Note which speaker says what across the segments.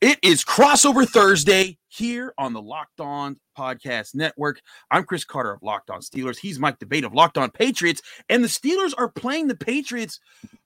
Speaker 1: It is crossover Thursday here on the Locked On Podcast Network. I'm Chris Carter of Locked On Steelers. He's Mike D'Abate of Locked On Patriots. And the Steelers are playing the Patriots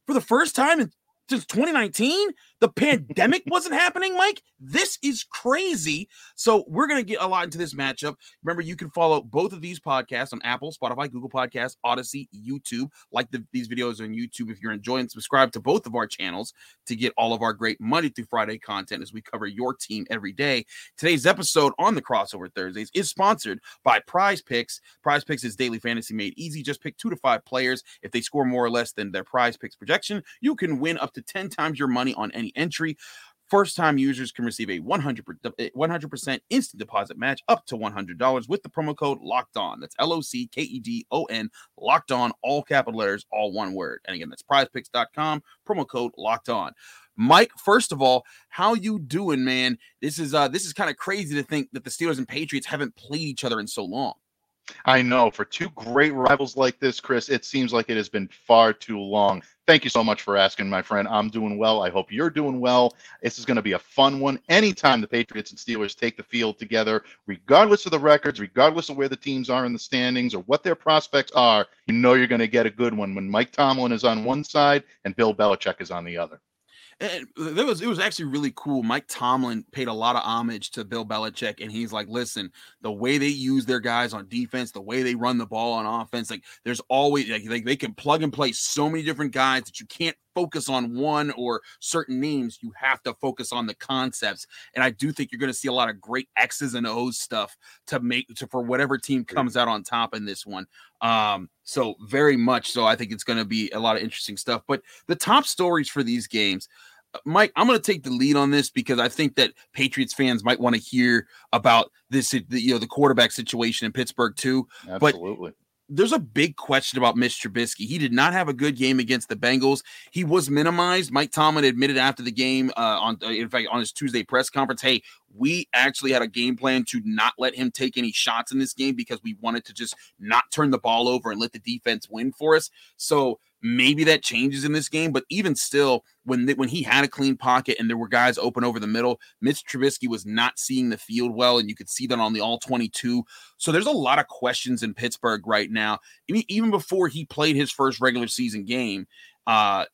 Speaker 1: for the first time in since 2019 the pandemic wasn't happening mike? This is crazy. So we're to get a lot into this matchup. Remember you can follow both of these podcasts on apple spotify google podcasts Audacy youtube. Like the, these videos on youtube if you're enjoying. Subscribe to both of our channels to get all of our great monday through friday content as we cover your team every day. Today's episode on the crossover thursdays is sponsored by PrizePicks. Prize picks is daily fantasy made easy. Just pick two to five players. If they score more or less than their PrizePicks projection you can win up to 10 times your money on any entry. First time users can receive a 100 100% instant deposit match up to $100 with the promo code locked on. That's L O C K E D O N, locked on, all capital letters, all one word. And again, that's prizepicks.com, promo code locked on. Mike, first of all, how you doing, man? This is uh this is kind of crazy to think that the Steelers and Patriots haven't played each other in so long.
Speaker 2: I know. For two great rivals like this, Chris, it seems like it has been far too long. Thank you so much for asking, my friend. I'm doing well. I hope you're doing well. This is going to be a fun one. Anytime the Patriots and Steelers take the field together, regardless of the records, regardless of where the teams are in the standings or what their prospects are, you know you're going to get a good one when Mike Tomlin is on one side and Bill Belichick is on the other.
Speaker 1: And there was it was actually really cool. Mike Tomlin paid a lot of homage to Bill Belichick, and he's like, "Listen, the way they use their guys on defense, the way they run the ball on offense, like there's always like they, they can plug and play so many different guys that you can't focus on one or certain names. You have to focus on the concepts. And I do think you're going to see a lot of great X's and O's stuff to make to for whatever team comes out on top in this one. Um, so very much so. I think it's going to be a lot of interesting stuff. But the top stories for these games. Mike, I'm going to take the lead on this because I think that Patriots fans might want to hear about this, you know, the quarterback situation in Pittsburgh too.
Speaker 2: Absolutely.
Speaker 1: But there's a big question about Mitch Trubisky. He did not have a good game against the Bengals. He was minimized. Mike Tomlin admitted after the game, uh, on uh, in fact on his Tuesday press conference, "Hey, we actually had a game plan to not let him take any shots in this game because we wanted to just not turn the ball over and let the defense win for us." So Maybe that changes in this game, but even still, when when he had a clean pocket and there were guys open over the middle, Mitch Trubisky was not seeing the field well, and you could see that on the all 22. So there's a lot of questions in Pittsburgh right now. Even before he played his first regular season game, uh,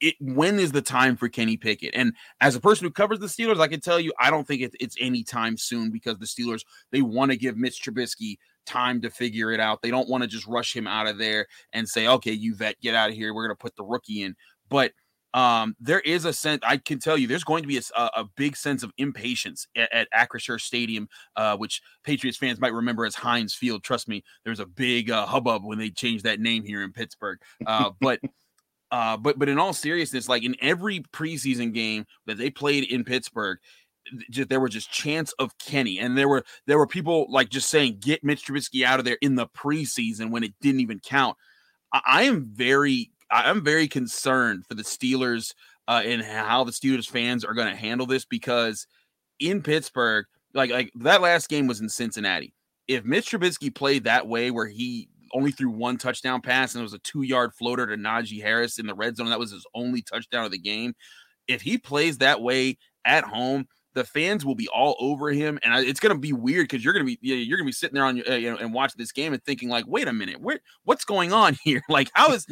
Speaker 1: it when is the time for Kenny Pickett? And as a person who covers the Steelers, I can tell you I don't think it, it's any time soon because the Steelers they want to give Mitch Trubisky time to figure it out. They don't want to just rush him out of there and say, "Okay, you vet, get out of here. We're going to put the rookie in." But um, there is a sense I can tell you there's going to be a, a big sense of impatience at, at Acrisure Stadium, uh, which Patriots fans might remember as Heinz Field. Trust me, there's a big uh, hubbub when they changed that name here in Pittsburgh. Uh, but uh, but but in all seriousness, like in every preseason game that they played in Pittsburgh, just, there were just chants of Kenny, and there were there were people like just saying get Mitch Trubisky out of there in the preseason when it didn't even count. I, I am very I'm very concerned for the Steelers uh, and how the Steelers fans are going to handle this because in Pittsburgh, like like that last game was in Cincinnati. If Mitch Trubisky played that way, where he only threw one touchdown pass and it was a two yard floater to Najee Harris in the red zone, that was his only touchdown of the game. If he plays that way at home, the fans will be all over him, and it's going to be weird because you're going to be you're going to be sitting there on your, uh, you know and watching this game and thinking like, wait a minute, where what's going on here? Like, how is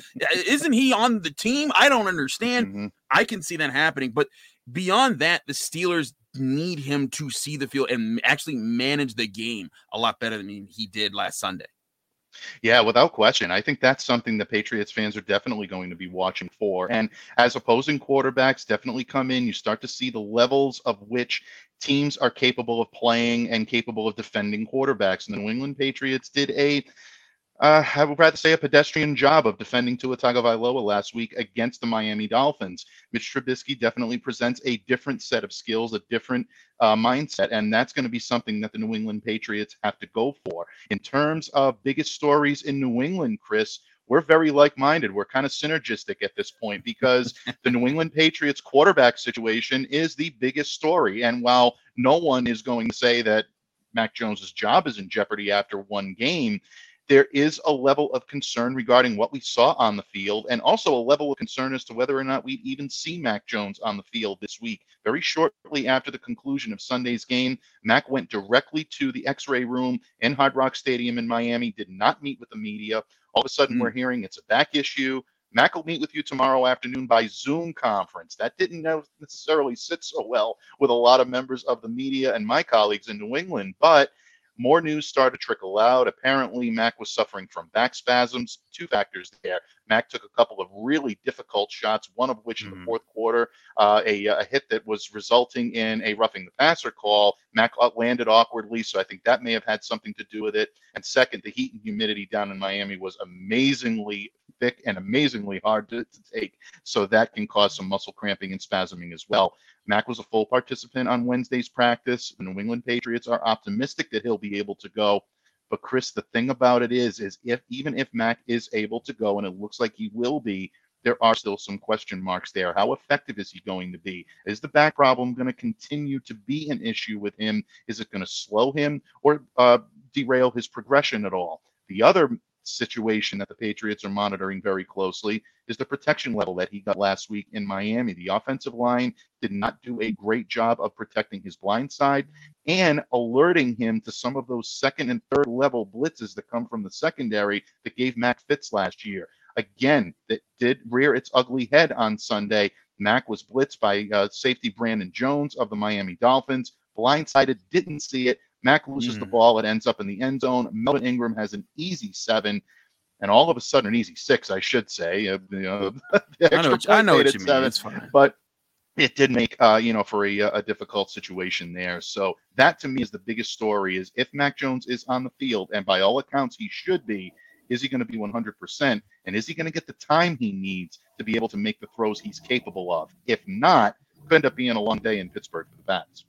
Speaker 1: isn't he on the team? I don't understand. Mm-hmm. I can see that happening, but beyond that, the Steelers need him to see the field and actually manage the game a lot better than he did last Sunday.
Speaker 2: Yeah, without question. I think that's something the Patriots fans are definitely going to be watching for. And as opposing quarterbacks definitely come in, you start to see the levels of which teams are capable of playing and capable of defending quarterbacks. And the New England Patriots did a uh, I would rather say a pedestrian job of defending Tua Tagovailoa last week against the Miami Dolphins. Mitch Trubisky definitely presents a different set of skills, a different uh, mindset, and that's going to be something that the New England Patriots have to go for. In terms of biggest stories in New England, Chris, we're very like-minded. We're kind of synergistic at this point because the New England Patriots quarterback situation is the biggest story. And while no one is going to say that Mac Jones's job is in jeopardy after one game, there is a level of concern regarding what we saw on the field, and also a level of concern as to whether or not we'd even see Mac Jones on the field this week. Very shortly after the conclusion of Sunday's game, Mac went directly to the x ray room in Hard Rock Stadium in Miami, did not meet with the media. All of a sudden, mm. we're hearing it's a back issue. Mac will meet with you tomorrow afternoon by Zoom conference. That didn't necessarily sit so well with a lot of members of the media and my colleagues in New England, but more news started to trickle out. Apparently, Mac was suffering from back spasms. Two factors there. Mac took a couple of really difficult shots, one of which in the mm-hmm. fourth quarter, uh, a, a, hit that was resulting in a roughing the passer call. Mac landed awkwardly, so I think that may have had something to do with it. And second, the heat and humidity down in Miami was amazingly thick and amazingly hard to, to take. So that can cause some muscle cramping and spasming as well. Mac was a full participant on Wednesday's practice. The New England Patriots are optimistic that he'll be able to go. But Chris, the thing about it is, is if even if Mac is able to go, and it looks like he will be, there are still some question marks there. How effective is he going to be? Is the back problem going to continue to be an issue with him? Is it going to slow him or uh, derail his progression at all? The other situation that the Patriots are monitoring very closely is the protection level that he got last week in Miami. The offensive line did not do a great job of protecting his blind side and alerting him to some of those second and third level blitzes that come from the secondary that gave Mac fits last year. Again, that did rear its ugly head on Sunday. Mac was blitzed by uh, safety Brandon Jones of the Miami Dolphins. Blindsided, didn't see it, Mac loses mm. the ball. It ends up in the end zone. Melvin Ingram has an easy seven, and all of a sudden an easy six, I should say. Uh, you know,
Speaker 1: I know, what, I know what you mean. Seven, it's fine.
Speaker 2: But it did make uh, you know for a, a difficult situation there. So that to me is the biggest story: is if Mac Jones is on the field, and by all accounts he should be. Is he going to be 100%? And is he going to get the time he needs to be able to make the throws he's capable of? If not, could end up being a long day in Pittsburgh for the Pats.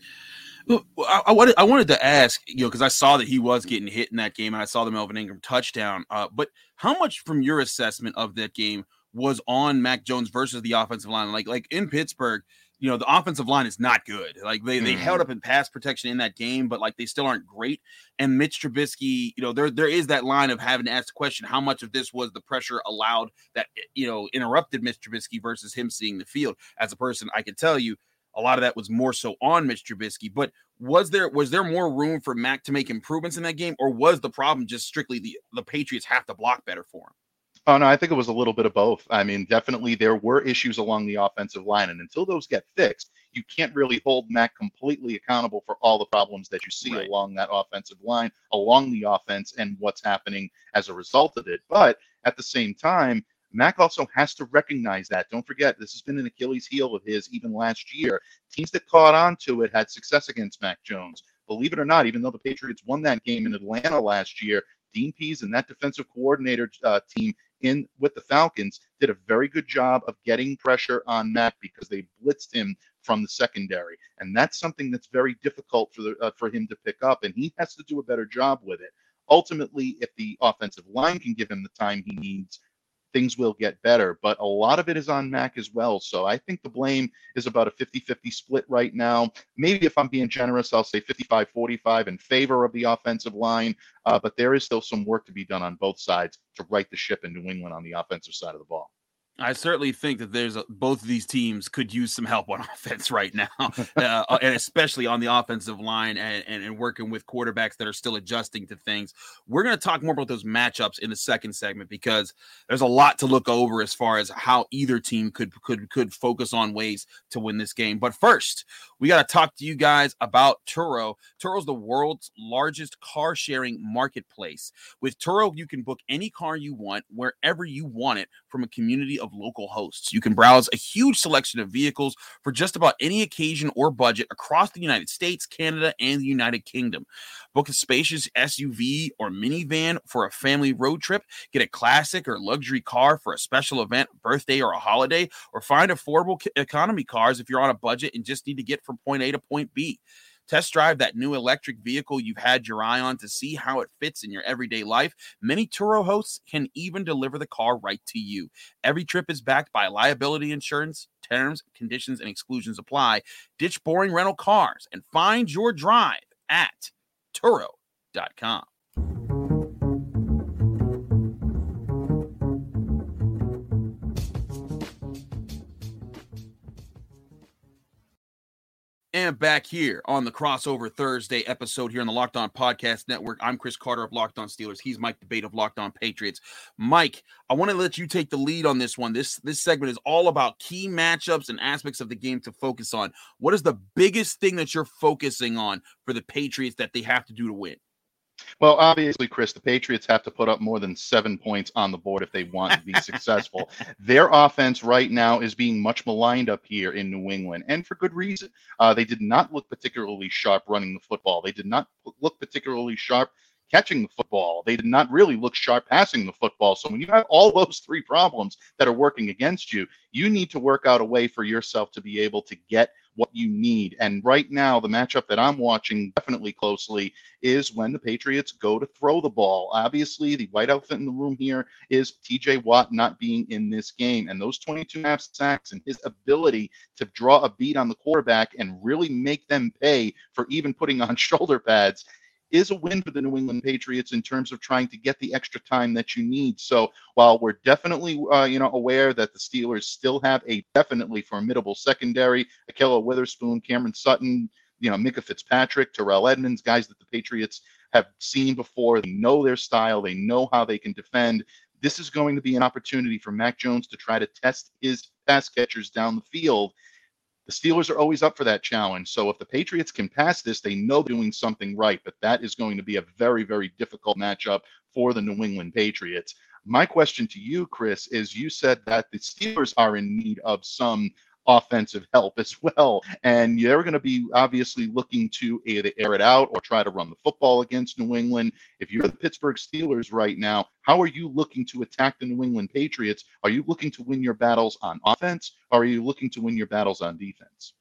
Speaker 1: I, I, wanted I wanted to ask you know because I saw that he was getting hit in that game and I saw the Melvin Ingram touchdown. Uh, but how much from your assessment of that game was on Mac Jones versus the offensive line? Like like in Pittsburgh, you know the offensive line is not good. Like they, mm. they held mm-hmm. up in pass protection in that game, but like they still aren't great. And Mitch Trubisky, you know there there is that line of having to ask the question: how much of this was the pressure allowed that you know interrupted Mitch Trubisky versus him seeing the field? As a person, I can tell you a lot of that was more so on Mitch Trubisky. But was there was there more room for Mac to make improvements in that game, or was the problem just strictly the the Patriots have to block better for him?
Speaker 2: Oh no, I think it was a little bit of both. I mean, definitely there were issues along the offensive line, and until those get fixed, you can't really hold Mac completely accountable for all the problems that you see right. along that offensive line, along the offense, and what's happening as a result of it. But at the same time, Mac also has to recognize that. Don't forget, this has been an Achilles heel of his even last year. Teams that caught on to it had success against Mac Jones. Believe it or not, even though the Patriots won that game in Atlanta last year, Dean Pees and that defensive coordinator uh, team in with the Falcons did a very good job of getting pressure on Mac because they blitzed him from the secondary, and that's something that's very difficult for the, uh, for him to pick up, and he has to do a better job with it. Ultimately, if the offensive line can give him the time he needs, things will get better. But a lot of it is on Mac as well. So I think the blame is about a 50 50 split right now. Maybe if I'm being generous, I'll say 55 45 in favor of the offensive line. Uh, but there is still some work to be done on both sides to right the ship in New England on the offensive side of the ball.
Speaker 1: I certainly think that there's a, both of these teams could use some help on offense right now, uh, and especially on the offensive line and, and, and, working with quarterbacks that are still adjusting to things. We're going to talk more about those matchups in the second segment because there's a lot to look over as far as how either team could could could focus on ways to win this game. But first, we got to talk to you guys about Turo. Turo's the world's largest car sharing marketplace. With Turo, you can book any car you want wherever you want it from a community of local hosts. You can browse a huge selection of vehicles for just about any occasion or budget across the United States, Canada, and the United Kingdom. Book a spacious SUV or minivan for a family road trip, get a classic or luxury car for a special event, birthday, or a holiday, or find affordable economy cars if you're on a budget and just need to get from point A to point B. Test drive that new electric vehicle you've had your eye on to see how it fits in your everyday life. Many Turo hosts can even deliver the car right to you. Every trip is backed by liability insurance. Terms, conditions, and exclusions apply. Ditch boring rental cars and find your drive at Turo.com. And back here on the crossover Thursday episode here on the Locked On Podcast Network, I'm Chris Carter of Locked On Steelers. He's Mike D'Abate of Locked On Patriots. Mike, I want to let you take the lead on this one. This this segment is all about key matchups and aspects of the game to focus on. What is the biggest thing that you're focusing on for the Patriots that they have to do to win?
Speaker 2: Well, obviously, Chris, the Patriots have to put up more than seven points on the board if they want to be successful. Their offense right now is being much maligned up here in New England, and for good reason. Uh, they did not look particularly sharp running the football. They did not look particularly sharp catching the football. They did not really look sharp passing the football. So when you have all those three problems that are working against you, you need to work out a way for yourself to be able to get what you need. And right now, the matchup that I'm watching definitely closely is when the Patriots go to throw the ball. Obviously, the white outfit in the room here is TJ Watt not being in this game. And those 22 and a half sacks and his ability to draw a beat on the quarterback and really make them pay for even putting on shoulder pads is a win for the New England Patriots in terms of trying to get the extra time that you need. So while we're definitely, uh, you know, aware that the Steelers still have a definitely formidable secondary, Ahkello Witherspoon, Cameron Sutton, you know, Minkah Fitzpatrick, Terrell Edmunds, guys that the Patriots have seen before. They know their style. They know how they can defend. This is going to be an opportunity for Mac Jones to try to test his pass catchers down the field the Steelers are always up for that challenge. So if the Patriots can pass this, they know they're doing something right. But that is going to be a very, very difficult matchup for the New England Patriots. My question to you, Chris, is you said that the Steelers are in need of some offensive help as well. And they're going to be obviously looking to either air it out or try to run the football against New England. If you're the Pittsburgh Steelers right now, how are you looking to attack the New England Patriots? Are you looking to win your battles on offense or are you looking to win your battles on defense?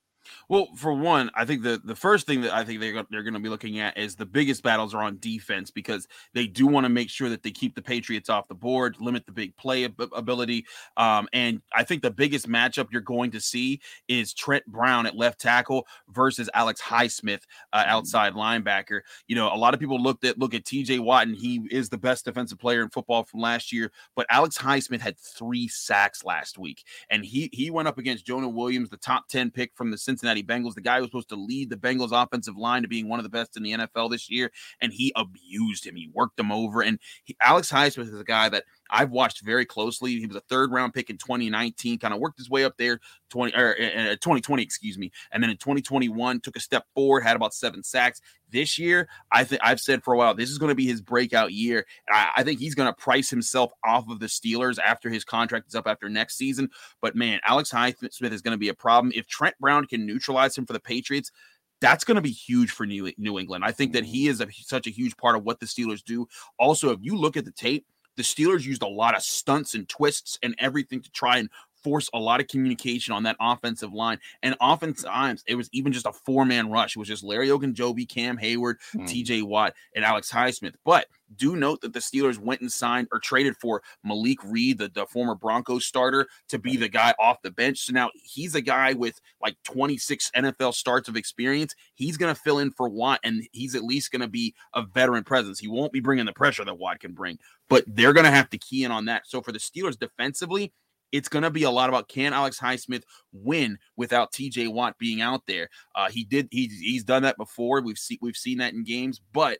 Speaker 1: Well, for one, I think the the first thing that I think they're they're going to be looking at is the biggest battles are on defense because they do want to make sure that they keep the Patriots off the board, limit the big play ability, um, and I think the biggest matchup you're going to see is Trent Brown at left tackle versus Alex Highsmith uh, mm-hmm. outside linebacker. You know, a lot of people looked at look at T.J. Watt and he is the best defensive player in football from last year, but Alex Highsmith had three sacks last week, and he he went up against Jonah Williams, the top ten pick from the Cincinnati Bengals, the guy who was supposed to lead the Bengals offensive line to being one of the best in the NFL this year, and he abused him. He worked him over. And he, Alex Highsmith is a guy that I've watched very closely. He was a third round pick in 2019, kind of worked his way up there 20 or uh, 2020, excuse me, and then in 2021 took a step forward, had about seven sacks. This year, I think I've said for a while this is going to be his breakout year. I, I think he's going to price himself off of the Steelers after his contract is up after next season. But man, Alex Highsmith is going to be a problem if Trent Brown can neutralize him for the Patriots that's going to be huge for New, New England. I think that he is a, such a huge part of what the Steelers do. Also, if you look at the tape, the Steelers used a lot of stunts and twists and everything to try and force a lot of communication on that offensive line. And oftentimes it was even just a four man rush. It was just Larry Ogunjobi, Cam Hayward, mm. TJ Watt, and Alex Highsmith. But do note that the Steelers went and signed or traded for Malik Reed, the, the former Broncos starter, to be the guy off the bench. So now he's a guy with like 26 NFL starts of experience. He's going to fill in for Watt, and he's at least going to be a veteran presence. He won't be bringing the pressure that Watt can bring, but they're going to have to key in on that. So for the Steelers defensively, it's going to be a lot about can Alex Highsmith win without TJ Watt being out there. Uh, he did. He, he's done that before. We've seen we've seen that in games, but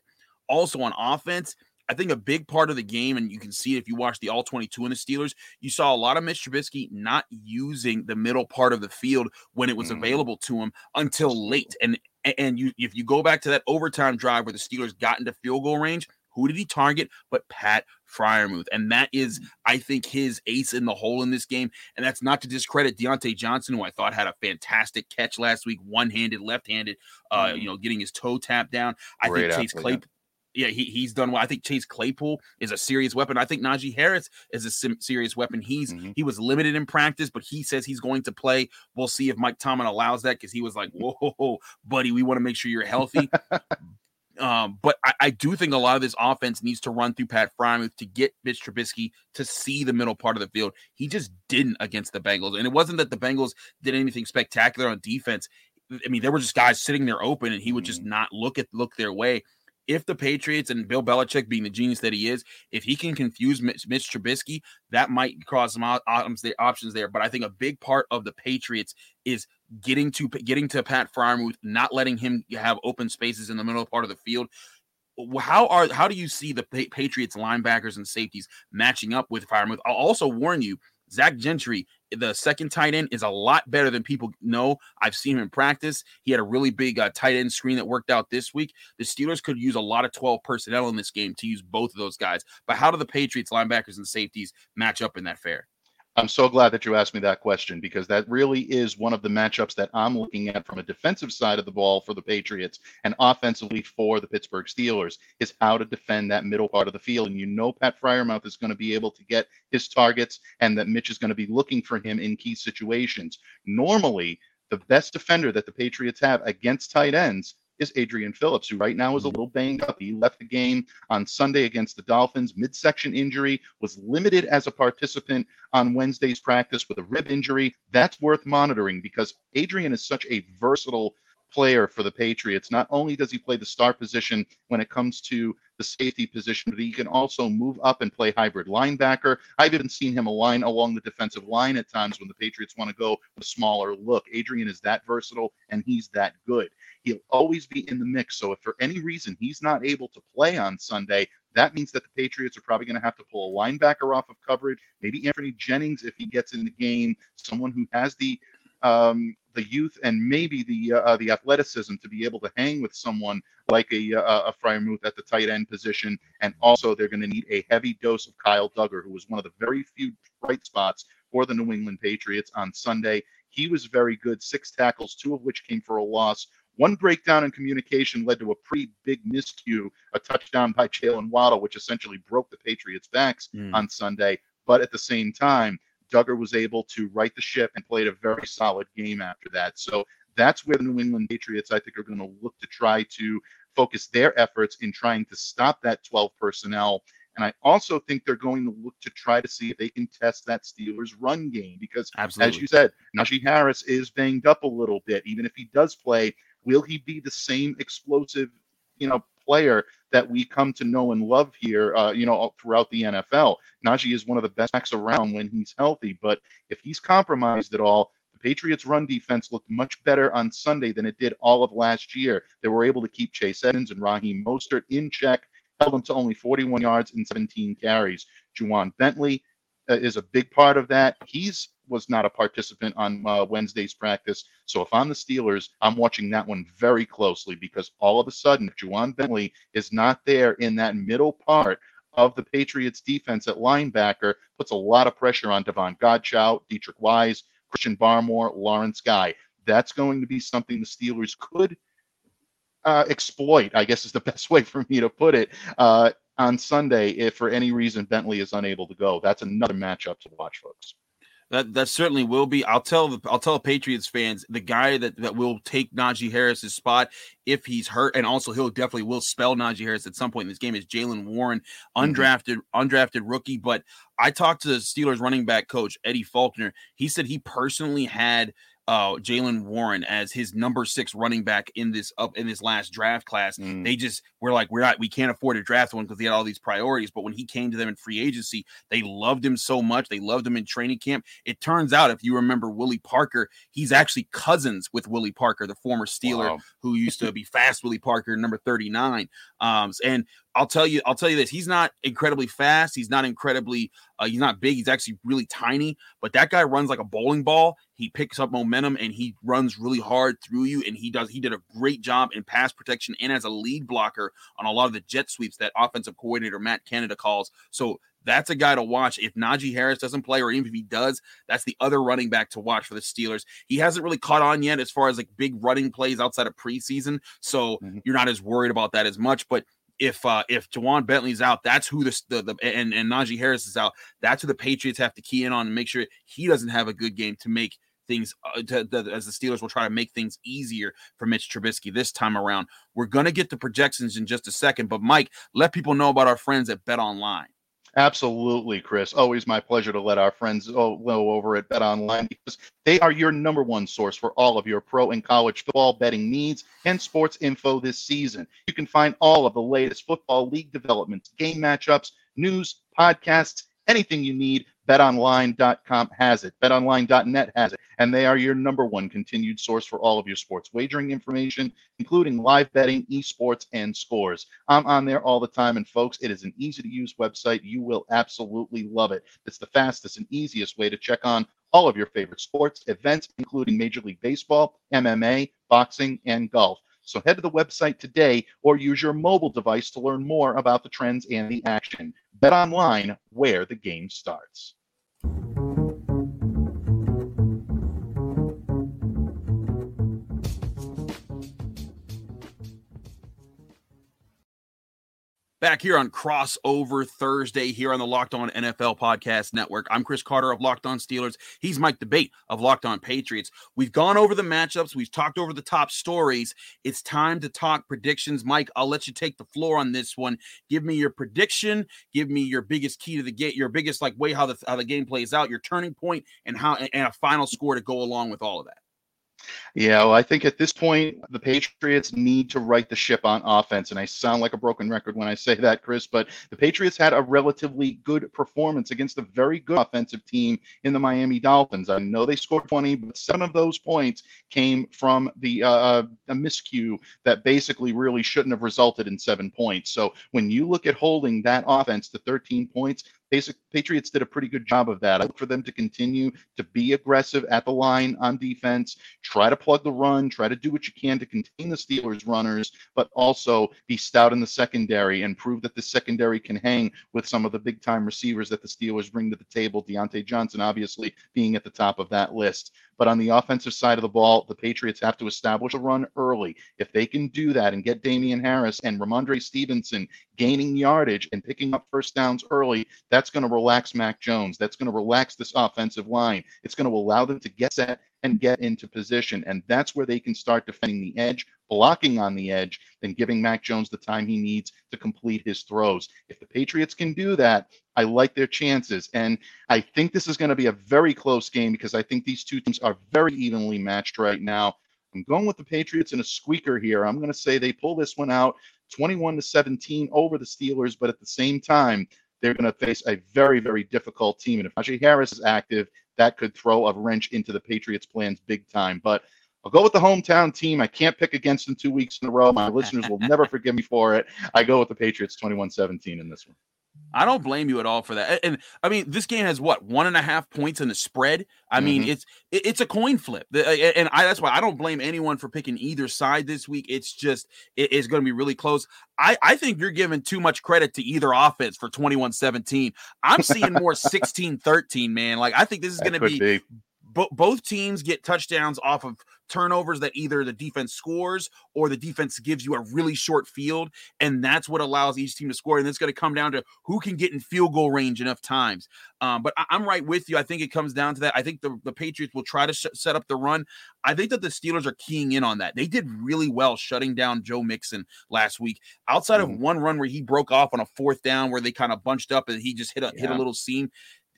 Speaker 1: also on offense. I think a big part of the game, and you can see it if you watch the all 22 in the Steelers, you saw a lot of Mitch Trubisky not using the middle part of the field when it was mm. available to him until late. And and you if you go back to that overtime drive where the Steelers got into field goal range, who did he target? But Pat Freiermuth. And that is, mm. I think, his ace in the hole in this game. And that's not to discredit Diontae Johnson, who I thought had a fantastic catch last week, one handed, left handed, uh, mm. you know, getting his toe tapped down. I Great think Chase Claypool. Yeah, he, he's done well. I think Chase Claypool is a serious weapon. I think Najee Harris is a sim- serious weapon. He's mm-hmm. he was limited in practice, but he says he's going to play. We'll see if Mike Tomlin allows that because he was like, "Whoa, buddy, we want to make sure you're healthy." Um, but I, I, do think a lot of this offense needs to run through Pat Freiermuth to get Mitch Trubisky to see the middle part of the field. He just didn't against the Bengals. And it wasn't that the Bengals did anything spectacular on defense. I mean, there were just guys sitting there open and he would just mm-hmm. not look at look their way. If the Patriots and Bill Belichick, being the genius that he is, if he can confuse Mitch, Mitch Trubisky, that might cause some options there. But I think a big part of the Patriots is getting to getting to Pat Freiermuth, not letting him have open spaces in the middle part of the field. How are how do you see the Patriots linebackers and safeties matching up with Freiermuth? I'll also warn you, Zach Gentry, the second tight end, is a lot better than people know. I've seen him in practice. He had a really big uh, tight end screen that worked out this week. The Steelers could use a lot of 12 personnel in this game to use both of those guys. But how do the Patriots linebackers and safeties match up in that fair?
Speaker 2: I'm so glad that you asked me that question because that really is one of the matchups that I'm looking at from a defensive side of the ball for the Patriots and offensively for the Pittsburgh Steelers is how to defend that middle part of the field. And you know Pat Freiermuth is going to be able to get his targets and that Mitch is going to be looking for him in key situations. Normally, the best defender that the Patriots have against tight ends is Adrian Phillips, who right now is a mm-hmm. little banged up. He left the game on Sunday against the Dolphins, midsection injury, was limited as a participant on Wednesday's practice with a rib injury. That's worth monitoring because Adrian is such a versatile player for the Patriots. Not only does he play the star position when it comes to the safety position, but he can also move up and play hybrid linebacker. I've even seen him align along the defensive line at times when the Patriots want to go with a smaller look. Adrian is that versatile and he's that good. He'll always be in the mix. So if for any reason he's not able to play on Sunday, that means that the Patriots are probably going to have to pull a linebacker off of coverage. Maybe Anthony Jennings, if he gets in the game, someone who has the um, the youth and maybe the uh, uh, the athleticism to be able to hang with someone like a uh, a Freiermuth at the tight end position. And also, they're going to need a heavy dose of Kyle Dugger, who was one of the very few bright spots for the New England Patriots on Sunday. He was very good, six tackles, two of which came for a loss. One breakdown in communication led to a pretty big miscue, a touchdown by Jaylen Waddle, which essentially broke the Patriots' backs mm. on Sunday. But at the same time, Dugger was able to right the ship and played a very solid game after that. So that's where the New England Patriots, I think, are going to look to try to focus their efforts in trying to stop that 12 personnel. And I also think they're going to look to try to see if they can test that Steelers run game because, Absolutely. as you said, Najee Harris is banged up a little bit. Even if he does play, will he be the same explosive, you know, player that we come to know and love here, uh, you know, throughout the NFL. Najee is one of the best backs around when he's healthy, but if he's compromised at all, the Patriots' run defense looked much better on Sunday than it did all of last year. They were able to keep Chase Edmonds and Raheem Mostert in check, held them to only 41 yards and 17 carries. Ja'Whaun Bentley uh, is a big part of that. He's was not a participant on uh, Wednesday's practice. So if I'm the Steelers, I'm watching that one very closely because all of a sudden, if Ja'Whaun Bentley is not there in that middle part of the Patriots defense at linebacker, puts a lot of pressure on Davon Godchaux, Deatrich Wise, Christian Barmore, Lawrence Guy. That's going to be something the Steelers could uh, exploit, I guess is the best way for me to put it, uh, on Sunday if for any reason Bentley is unable to go. That's another matchup to watch, folks.
Speaker 1: That that certainly will be. I'll tell the I'll tell Patriots fans the guy that that will take Najee Harris's spot if he's hurt, and also he'll definitely will spell Najee Harris at some point in this game is Jaylen Warren, mm-hmm. undrafted mm-hmm. undrafted rookie. But I talked to the Steelers running back coach Eddie Faulkner. He said he personally had uh Jaylen Warren as his number six running back in this up in this last draft class. Mm. They just were like, we're not, we can't afford to draft one because he had all these priorities. But when he came to them in free agency, they loved him so much. They loved him in training camp. It turns out, if you remember Willie Parker, he's actually cousins with Willie Parker, the former Steeler wow. who used to be fast Willie Parker, number 39. Um, and I'll tell you, I'll tell you this: he's not incredibly fast. He's not incredibly, uh, he's not big. He's actually really tiny. But that guy runs like a bowling ball. He picks up momentum and he runs really hard through you. And he does. He did a great job in pass protection and as a lead blocker on a lot of the jet sweeps that offensive coordinator Matt Canada calls. So that's a guy to watch. If Najee Harris doesn't play, or even if he does, that's the other running back to watch for the Steelers. He hasn't really caught on yet as far as like big running plays outside of preseason, so mm-hmm. you're not as worried about that as much. But if uh if Ja'Whaun Bentley's out, that's who the, the, the and and Najee Harris is out. That's who the Patriots have to key in on and make sure he doesn't have a good game to make things uh, to, to, as the Steelers will try to make things easier for Mitch Trubisky this time around. We're gonna get the projections in just a second, but Mike, let people know about our friends at Bet Online.
Speaker 2: Absolutely, Chris. Always my pleasure to let our friends oh, know over at Bet Online because they are your number one source for all of your pro and college football betting needs and sports info this season. You can find all of the latest football league developments, game matchups, news, podcasts, anything you need BetOnline.com has it. BetOnline.net has it. And they are your number one continued source for all of your sports wagering information, including live betting, esports, and scores. I'm on there all the time. And folks, it is an easy to use website. You will absolutely love it. It's the fastest and easiest way to check on all of your favorite sports, events, including Major League Baseball, MMA, boxing, and golf. So head to the website today or use your mobile device to learn more about the trends and the action. Bet online where the game starts.
Speaker 1: Back here on Crossover Thursday, here on the Locked On NFL Podcast Network. I'm Chris Carter of Locked On Steelers. He's Mike D'Abate of Locked On Patriots. We've gone over the matchups, we've talked over the top stories. It's time to talk predictions. Mike, I'll let you take the floor on this one. Give me your prediction. Give me your biggest key to the game, your biggest like way how the how the game plays out, your turning point, and how and a final score to go along with all of that.
Speaker 2: Yeah, well, I think at this point, the Patriots need to right the ship on offense. And I sound like a broken record when I say that, Chris, but the Patriots had a relatively good performance against a very good offensive team in the Miami Dolphins. I know they scored 20, but seven of those points came from the uh, uh a miscue that basically really shouldn't have resulted in seven points. So when you look at holding that offense to 13 points, basic Patriots did a pretty good job of that. I look for them to continue to be aggressive at the line on defense, try to plug the run, try to do what you can to contain the Steelers runners, but also be stout in the secondary and prove that the secondary can hang with some of the big time receivers that the Steelers bring to the table. Diontae Johnson, obviously, being at the top of that list. But on the offensive side of the ball, the Patriots have to establish a run early. If they can do that and get Damien Harris and Rhamondre Stevenson gaining yardage and picking up first downs early, that's going to relax Mac Jones. That's going to relax this offensive line. It's going to allow them to get set and get into position. And that's where they can start defending the edge, blocking on the edge, and giving Mac Jones the time he needs to complete his throws. If the Patriots can do that, I like their chances. And I think this is going to be a very close game because I think these two teams are very evenly matched right now. I'm going with the Patriots in a squeaker here. I'm going to say they pull this one out 21 to 17 over the Steelers, but at the same time, they're going to face a very, very difficult team. And if Najee Harris is active, that could throw a wrench into the Patriots' plans big time. But I'll go with the hometown team. I can't pick against them two weeks in a row. My listeners will never forgive me for it. I go with the Patriots 21 17 in this one.
Speaker 1: I don't blame you at all for that. And I mean, this game has what one and a half points in the spread. I mm-hmm. mean, it's it's a coin flip, and I that's why I don't blame anyone for picking either side this week. It's just it is going to be really close. I I think you're giving too much credit to either offense for 21-17. I'm seeing more 16-13, man. Like I think this is going to be, be. Bo- both teams get touchdowns off of turnovers that either the defense scores or the defense gives you a really short field. And that's what allows each team to score. And it's going to come down to who can get in field goal range enough times. Um, but I, am right with you. I think it comes down to that. I think the, the Patriots will try to sh- set up the run. I think that the Steelers are keying in on that. They did really well shutting down Joe Mixon last week. Outside mm-hmm. of one run where he broke off on a fourth down where they kind of bunched up and he just hit a yeah. hit a little seam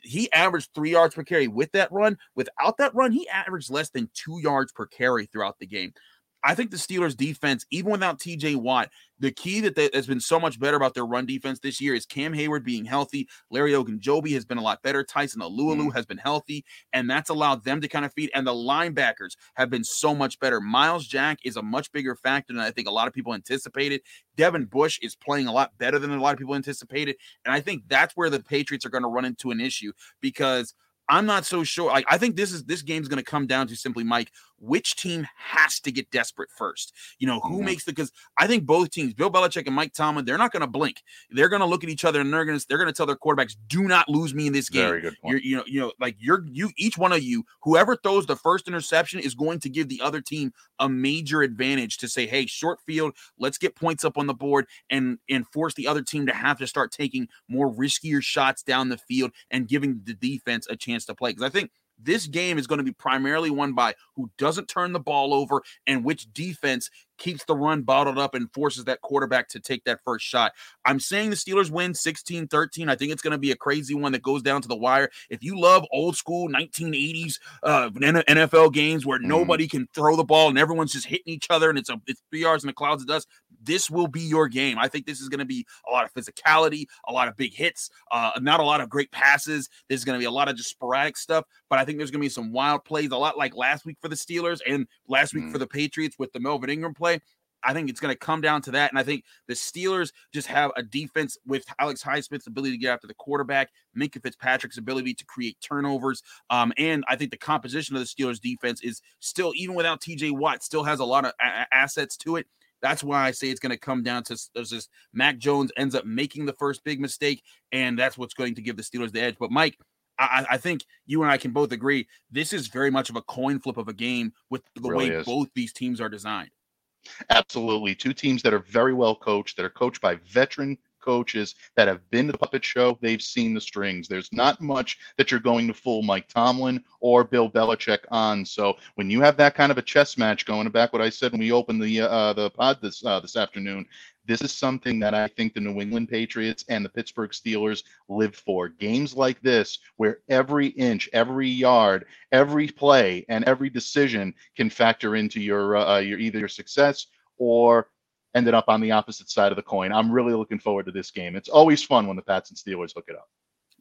Speaker 1: he averaged three yards per carry with that run. Without that run, he averaged less than two yards per carry throughout the game. I think the Steelers defense, even without TJ Watt, the key that they, has been so much better about their run defense this year is Cam Hayward being healthy. Larry Ogunjobi has been a lot better. Tyson Alualu mm. has been healthy, and that's allowed them to kind of feed. And the linebackers have been so much better. Myles Jack is a much bigger factor than I think a lot of people anticipated. Devin Bush is playing a lot better than a lot of people anticipated. And I think that's where the Patriots are going to run into an issue because – I'm not so sure. Like, I think this is this game's going to come down to simply, Mike, which team has to get desperate first? You know, who mm-hmm. makes the because I think both teams, Bill Belichick and Mike Tomlin, they're not going to blink. They're going to look at each other and they're going to they're going to tell their quarterbacks, "Do not lose me in this game."
Speaker 2: Very good point.
Speaker 1: You're, you know, you know, like you're you each one of you, whoever throws the first interception is going to give the other team a major advantage to say, "Hey, short field, let's get points up on the board and and force the other team to have to start taking more riskier shots down the field and giving the defense a chance to play." Because I think This game is going to be primarily won by who doesn't turn the ball over and which defense keeps the run bottled up and forces that quarterback to take that first shot. I'm saying the Steelers win 16 13. I think it's going to be a crazy one that goes down to the wire. If you love old school 1980s uh, NFL games where mm. nobody can throw the ball and everyone's just hitting each other and it's a it's three yards in the clouds of dust, this will be your game. I think this is going to be a lot of physicality, a lot of big hits, uh, not a lot of great passes. There's going to be a lot of just sporadic stuff, but I think there's going to be some wild plays, a lot like last week for the Steelers and last week mm. for the Patriots with the Melvin Ingram play. I think it's going to come down to that. And I think the Steelers just have a defense with Alex Highsmith's ability to get after the quarterback, Minkah Fitzpatrick's ability to create turnovers. Um, and I think the composition of the Steelers defense is still, even without TJ Watt, still has a lot of a- assets to it. That's why I say it's going to come down to there's this Mac Jones ends up making the first big mistake, and that's what's going to give the Steelers the edge. But Mike, I, I, think you and I can both agree this is very much of a coin flip of a game with the really way is. both these teams are designed.
Speaker 2: Absolutely. Two teams that are very well coached, that are coached by veteran coaches that have been to the puppet show. They've seen the strings. There's not much that you're going to fool Mike Tomlin or Bill Belichick on. So when you have that kind of a chess match going, back what I said when we opened the uh, the pod this uh, this afternoon, this is something that I think the New England Patriots and the Pittsburgh Steelers live for. Games like this, where every inch, every yard, every play, and every decision can factor into your uh, your either your success or ended up on the opposite side of the coin. I'm really looking forward to this game. It's always fun when the Pats and Steelers hook it up.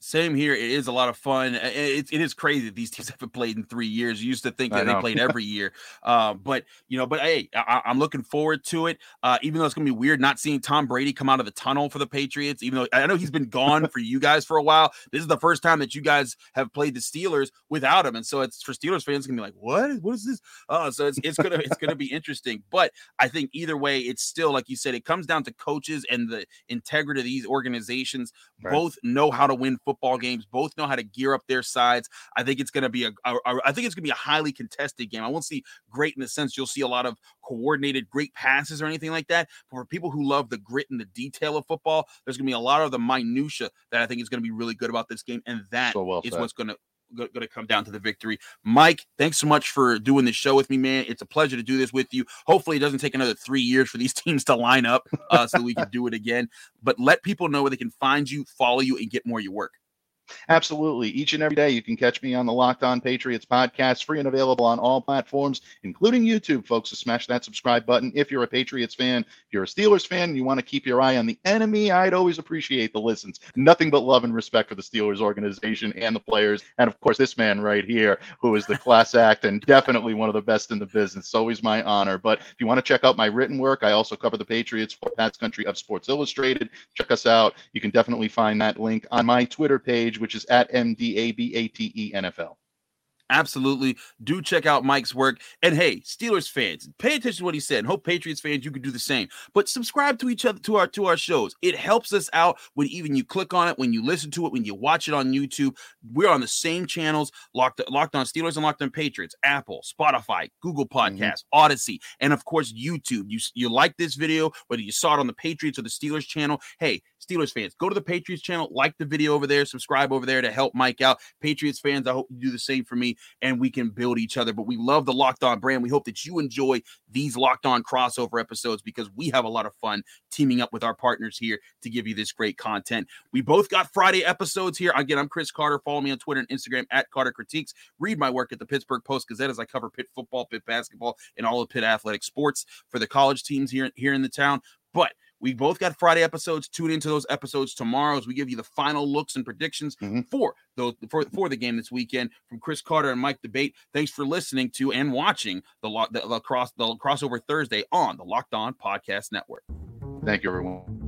Speaker 1: Same here. It is a lot of fun. It, it is crazy that these teams haven't played in three years. You used to think that they played every year, uh, but you know, but hey, I, am looking forward to it. Uh, even though it's gonna be weird not seeing Tom Brady come out of the tunnel for the Patriots. Even though I know he's been gone for you guys for a while, this is the first time that you guys have played the Steelers without him, and so it's for Steelers fans gonna be like, what? What is this? Uh, so it's it's gonna it's gonna be interesting. But I think either way, it's still like you said, it comes down to coaches and the integrity of these organizations. Right. Both know how to win football games. Both know how to gear up their sides. I think it's going to be a, a, a. I think it's going to be a highly contested game. I won't see great in the sense you'll see a lot of coordinated great passes or anything like that. But for people who love the grit and the detail of football, there's going to be a lot of the minutia that I think is going to be really good about this game, and that so well is what's going to going to come down to the victory. Mike, thanks so much for doing this show with me, man. It's a pleasure to do this with you. Hopefully, it doesn't take another three years for these teams to line up uh, so we can do it again. But let people know where they can find you, follow you, and get more of your work.
Speaker 2: Absolutely. Each and every day, you can catch me on the Locked On Patriots podcast, free and available on all platforms, including YouTube, folks. So smash that subscribe button. If you're a Patriots fan, if you're a Steelers fan, and you want to keep your eye on the enemy, I'd always appreciate the listens. Nothing but love and respect for the Steelers organization and the players. And of course, this man right here, who is the class act and definitely one of the best in the business. It's always my honor. But if you want to check out my written work, I also cover the Patriots for Pat's Country of Sports Illustrated. Check us out. You can definitely find that link on my Twitter page page, which is at MDABATENFL.
Speaker 1: Absolutely. Do check out Mike's work. And hey, Steelers fans, pay attention to what he said. And hope Patriots fans, you can do the same. But subscribe to each other to our to our shows. It helps us out when even you click on it, when you listen to it, when you watch it on YouTube. We're on the same channels, locked locked on Steelers and locked on Patriots, Apple, Spotify, Google mm-hmm. Podcasts, mm-hmm. Audacy, and of course YouTube. You you like this video, whether you saw it on the Patriots or the Steelers channel. Hey, Steelers fans, go to the Patriots channel, like the video over there, subscribe over there to help Mike out. Patriots fans, I hope you do the same for me and we can build each other. But we love the Locked On brand. We hope that you enjoy these Locked On crossover episodes because we have a lot of fun teaming up with our partners here to give you this great content. We both got Friday episodes here. Again, I'm Chris Carter. Follow me on Twitter and Instagram at Carter Critiques. Read my work at the Pittsburgh Post Gazette as I cover Pitt football, Pitt basketball, and all of Pitt athletic sports for the college teams here, here in the town. But we both got Friday episodes. Tune into those episodes tomorrow as we give you the final looks and predictions mm-hmm. for those for, for the game this weekend from Chris Carter and Mike D'Abate. Thanks for listening to and watching the, the, the cross the crossover Thursday on the Locked On Podcast Network.
Speaker 2: Thank you, everyone.